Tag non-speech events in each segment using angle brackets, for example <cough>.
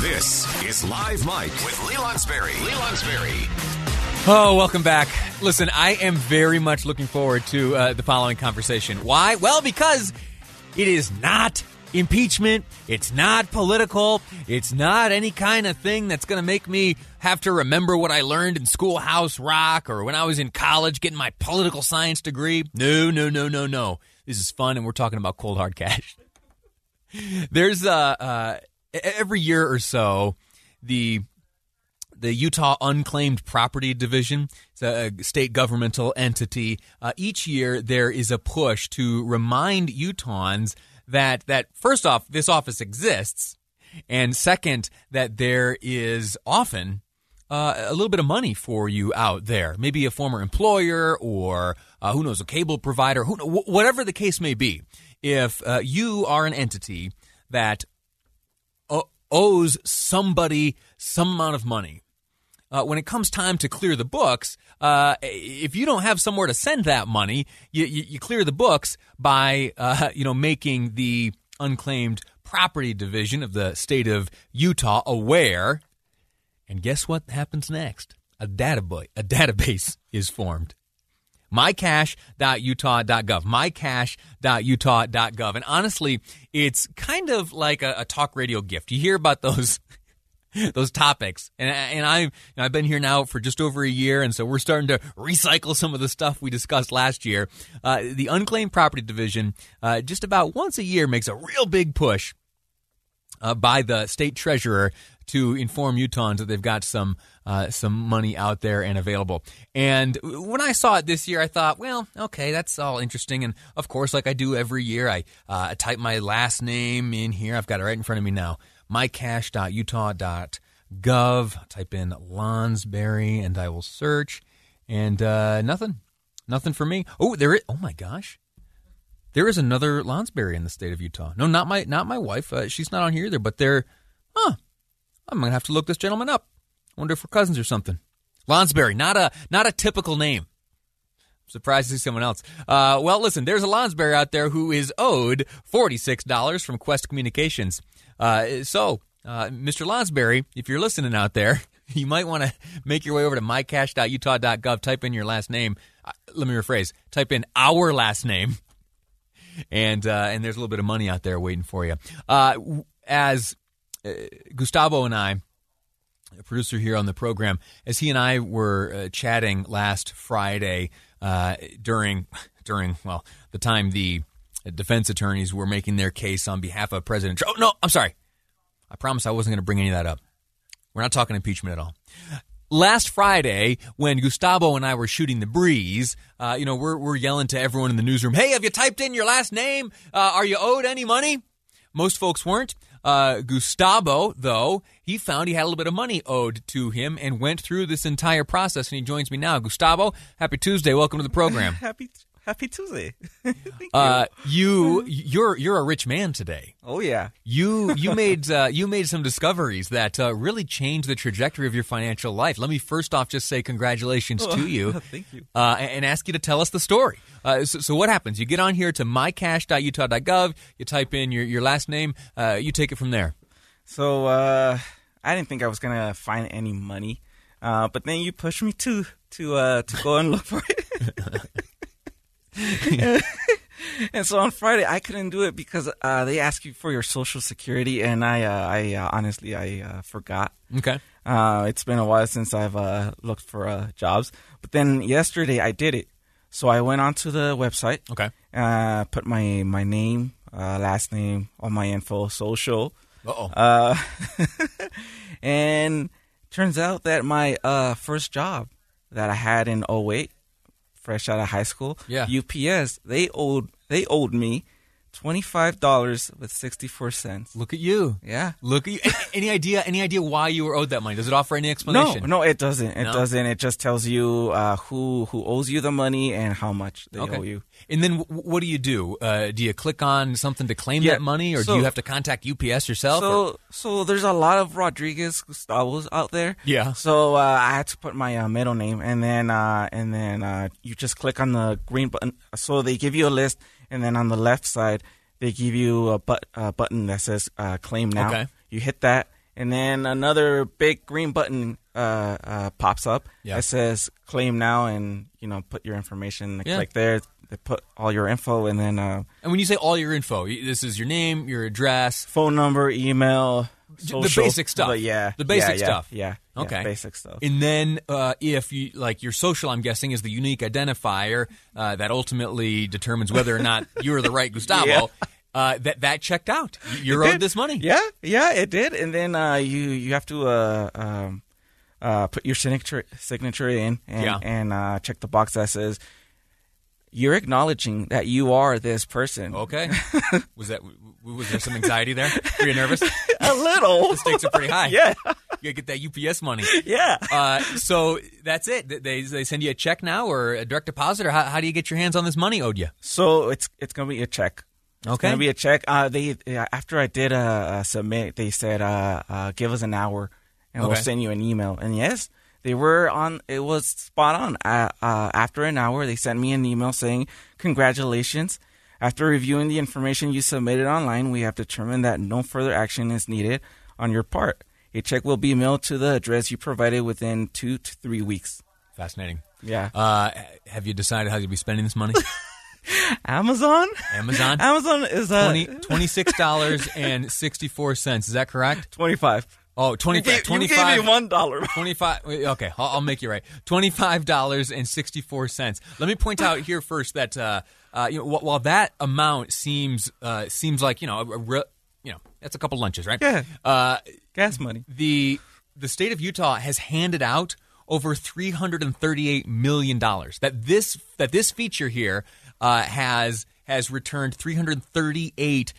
This is Live Mic with Lee Lonsberry. Oh, welcome back. Listen, I am very much looking forward to uh, the following conversation. Why? Well, because it is not impeachment. It's not political. It's not any kind of thing that's going to make me have to remember what I learned in Schoolhouse Rock or when I was in college getting my political science degree. No, no, no, no, no. This is fun, and we're talking about cold hard cash. <laughs> There's uh, uh every year or so the the Utah Unclaimed Property Division. It's a state governmental entity. Uh, each year, there is a push to remind Utahns that that first off, this office exists, and second, that there is often uh, a little bit of money for you out there. Maybe a former employer or uh, who knows, a cable provider, who, whatever the case may be. If uh, you are an entity that owes somebody some amount of money, uh, when it comes time to clear the books, uh, if you don't have somewhere to send that money, you, you, you clear the books by uh, you know making the unclaimed property division of the state of Utah aware. And guess what happens next? A database, a database is formed. mycash.utah.gov. mycash.utah.gov. And honestly, it's kind of like a, a talk radio gift. You hear about those <laughs> those topics. And and I you know, I've been here now for just over a year, and so we're starting to recycle some of the stuff we discussed last year. Uh, the unclaimed property division uh, just about once a year makes a real big push uh, by the state treasurer to inform Utahns that they've got some uh, some money out there and available. And when I saw it this year, I thought, well, okay, that's all interesting. And of course, like I do every year, I uh, type my last name in here. I've got it right in front of me now mycash.utah.gov. Type in Lonsberry and I will search. And uh, nothing. Nothing for me. Oh, there is. Oh my gosh. There is another Lonsberry in the state of Utah. No, not my not my wife. Uh, she's not on here either. But there, huh? I'm gonna have to look this gentleman up. Wonder if we're cousins or something. Lonsberry, not a not a typical name. surprised to see someone else. Uh, well, listen, there's a Lonsberry out there who is owed forty six dollars from Qwest Communications. Uh, so, uh, Mr. Lonsberry, if you're listening out there, <laughs> you might want to make your way over to mycash.utah.gov, type in your last name. Uh, let me rephrase type in our last name. And, uh, and there's a little bit of money out there waiting for you. Uh, as uh, Gustavo and I, a producer here on the program, as he and I were chatting last Friday during, during, well, the time the defense attorneys were making their case on behalf of President Trump. Oh, no, I'm sorry. I promise I wasn't going to bring any of that up. We're not talking impeachment at all. Last Friday, when Gustavo and I were shooting the breeze, uh, you know, we're, we're yelling to everyone in the newsroom, hey, have you typed in your last name? Uh, are you owed any money? Most folks weren't. Uh, Gustavo, though, he found he had a little bit of money owed to him and went through this entire process, and he joins me now. Gustavo, happy Tuesday. Welcome to the program. <laughs> happy Happy Tuesday. <laughs> uh, you <laughs> you're you're a rich man today. Oh yeah. You you <laughs> made uh, you made some discoveries that uh, really changed the trajectory of your financial life. Let me first off just say congratulations oh, to you. Thank you. Uh, and ask you to tell us the story. Uh, so, so, what happens? You get on here to mycash.utah.gov. You type in your your last name. Uh, you take it from there. So I didn't think I was gonna find any money, but then you pushed me to to to go and look for it. <laughs> and so on Friday, I couldn't do it because uh, they ask you for your social security, and I, uh, I uh, honestly, I uh, forgot. Okay. Uh, it's been a while since I've uh, looked for jobs, but then yesterday I did it. So I went onto the website. Okay. put my my name, last name, all my info, social. Uh-oh. <laughs> and turns out that my first job that I had in 08 fresh out of high school. Yeah. UPS they owed they owed me twenty five dollars with sixty four cents. Look at you. Yeah. Look at you. any idea? Any idea why you were owed that money? Does it offer any explanation? no, no, it doesn't. It No? doesn't. It just tells you uh, who who owes you the money and how much they Okay. owe you. And then w- what do you do? Uh, do you click on something to claim Yeah, that money, or do you have to contact UPS yourself? or- So, so there's a lot of Rodriguez Gustavos out there. Yeah. So uh, I had to put my uh, middle name, and then uh, and then uh, you just click on the green button. So they give you a list, and then on the left side they give you a, but, a button that says uh, "Claim Now." Okay. You hit that, and then another big green button uh, uh, pops up Yeah. that says "Claim Now," and you know put your information. Yeah. Click there. They put all your info, and then uh, and when you say all your info, this is your name, your address. phone number, email, the basic stuff. Yeah, The basic yeah, yeah, stuff. Yeah, yeah, Okay. basic stuff. And then, uh, if you like your social, I'm guessing is the unique identifier uh, that ultimately determines whether or not <laughs> you're the right Gustavo. Uh, that that checked out. It owed this money. Yeah, yeah, it did. And then uh, you you have to uh, um, uh, put your signature signature in and and uh, check the box that says you're acknowledging that you are this person. Okay. <laughs> was that was there some anxiety there? Were you nervous? <laughs> A little. The stakes are pretty high. Yeah, You gotta get that UPS money. yeah. Uh, so that's it. They they send you a check now or a direct deposit, or how, how do you get your hands on this money owed you? So it's it's gonna be a check. Okay. It's gonna be a check. Uh, they after I did uh, uh, submit, they said uh, uh, give us an hour, and Okay. we'll send you an email. And yes, they were on. It was spot on. Uh, uh, after an hour, they sent me an email saying congratulations. After reviewing the information you submitted online, we have determined that no further action is needed on your part. A check will be mailed to the address you provided within two to three weeks. Fascinating. Yeah. Uh, have you decided how you'll be spending this money? <laughs> Amazon. Amazon. Amazon is uh, 20, $26.64. Is that correct? twenty-five. Oh, 25, You gave, you 25 gave me one dollar. <laughs> 25 wait, okay I'll, I'll make you right $25.64 let me point out here first that uh, uh, you know, while that amount seems uh, seems like you know re- you know that's a couple lunches right Yeah. uh, Gas money. the the state of Utah has handed out over 338 million dollars that this that this feature here uh, has has returned 338 uh, million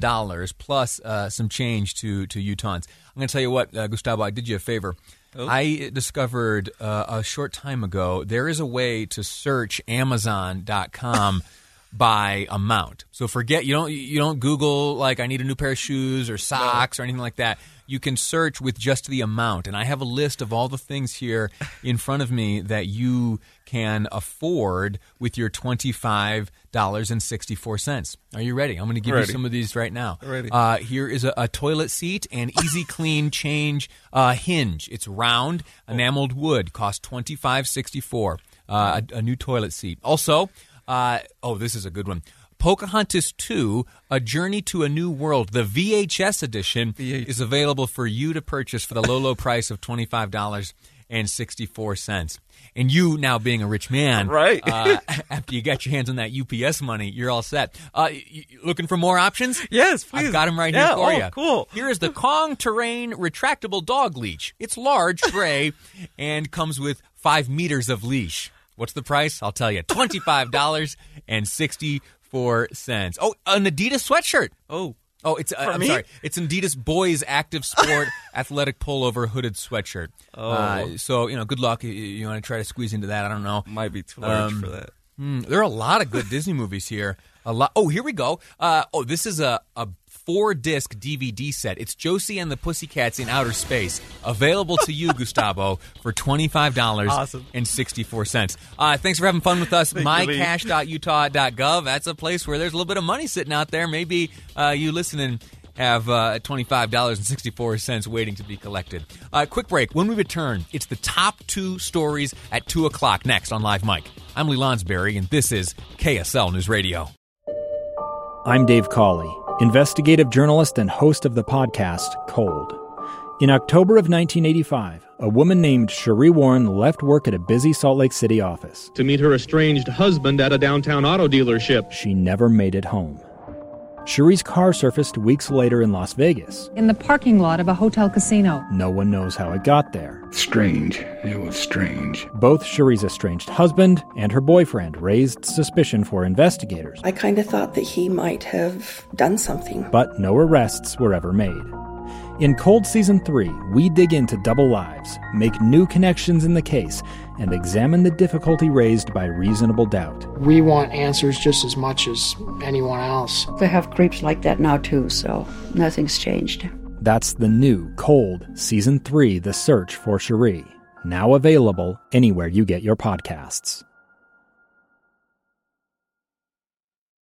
dollars plus uh, some change to to Utahns. I'm going to tell you what, uh, Gustavo, I did you a favor. I discovered uh, a short time ago there is a way to search Amazon.com <laughs> by amount. So forget you don't you don't Google like I need a new pair of shoes or socks or anything like that. You can search with just the amount, and I have a list of all the things here in front of me that you can afford with your twenty five dollars and sixty four cents. Are you ready? I'm going to give Ready. you some of these right now. Ready. Uh, here is a, a toilet seat and easy <laughs> clean change uh, hinge. It's round, enameled wood. Cost twenty five sixty four. Uh, a, a new toilet seat. Also, uh, oh, this is a good one. Pocahontas 2, A Journey to a New World, the VHS edition, is available for you to purchase for the low, low price of $25.64. And you, now being a rich man, <laughs> Right. uh, <laughs> after you got your hands on that UPS money, you're all set. Uh, y- y- looking for more options? Yes, please. I've got them right Yeah, here for oh, you. cool. Here is the <laughs> Kong Terrain Retractable Dog Leash. It's large, gray, and comes with five meters of leash. What's the price? I'll tell you. Twenty-five dollars and sixty-four cents. Oh, an Adidas sweatshirt. Oh, Oh, it's uh, I'm me? sorry. It's an Adidas Boys Active Sport <laughs> Athletic Pullover Hooded Sweatshirt. Oh, uh, so you know, good luck. You, you want to try to squeeze into that? I don't know. might be too large Um, for that. Hmm, there are a lot of good Disney movies here. A lot. Oh, here we go. Uh, oh, this is a, a four disc DVD set. It's Josie and the Pussycats in Outer Space, available to you, <laughs> Gustavo, for twenty five dollars Awesome. and sixty four cents. Uh, thanks for having fun with us. MyCash.utah.gov. That's a place where there's a little bit of money sitting out there. Maybe uh, you listening have uh, $25.64 waiting to be collected. Uh, quick break. When we return, it's the top two stories at 2 o'clock next on Live Mic. I'm Lee Lonsberry, and this is KSL News Radio. I'm Dave Cawley, investigative journalist and host of the podcast Cold. In October of 1985, a woman named Cherie Warren left work at a busy Salt Lake City office. to meet her estranged husband at a downtown auto dealership. She never made it home. Cherie's car surfaced weeks later in Las Vegas. in the parking lot of a hotel casino. No one knows how it got there. Strange. It was strange. Both Cherie's estranged husband and her boyfriend raised suspicion for investigators, I kind of thought that he might have done something. but no arrests were ever made. In Cold Season 3, we dig into double lives, make new connections in the case, and examine the difficulty raised by reasonable doubt. We want answers just as much as anyone else. They have creeps like that now too, so nothing's changed. That's the new Cold Season 3 The Search for Cherie, now available anywhere you get your podcasts.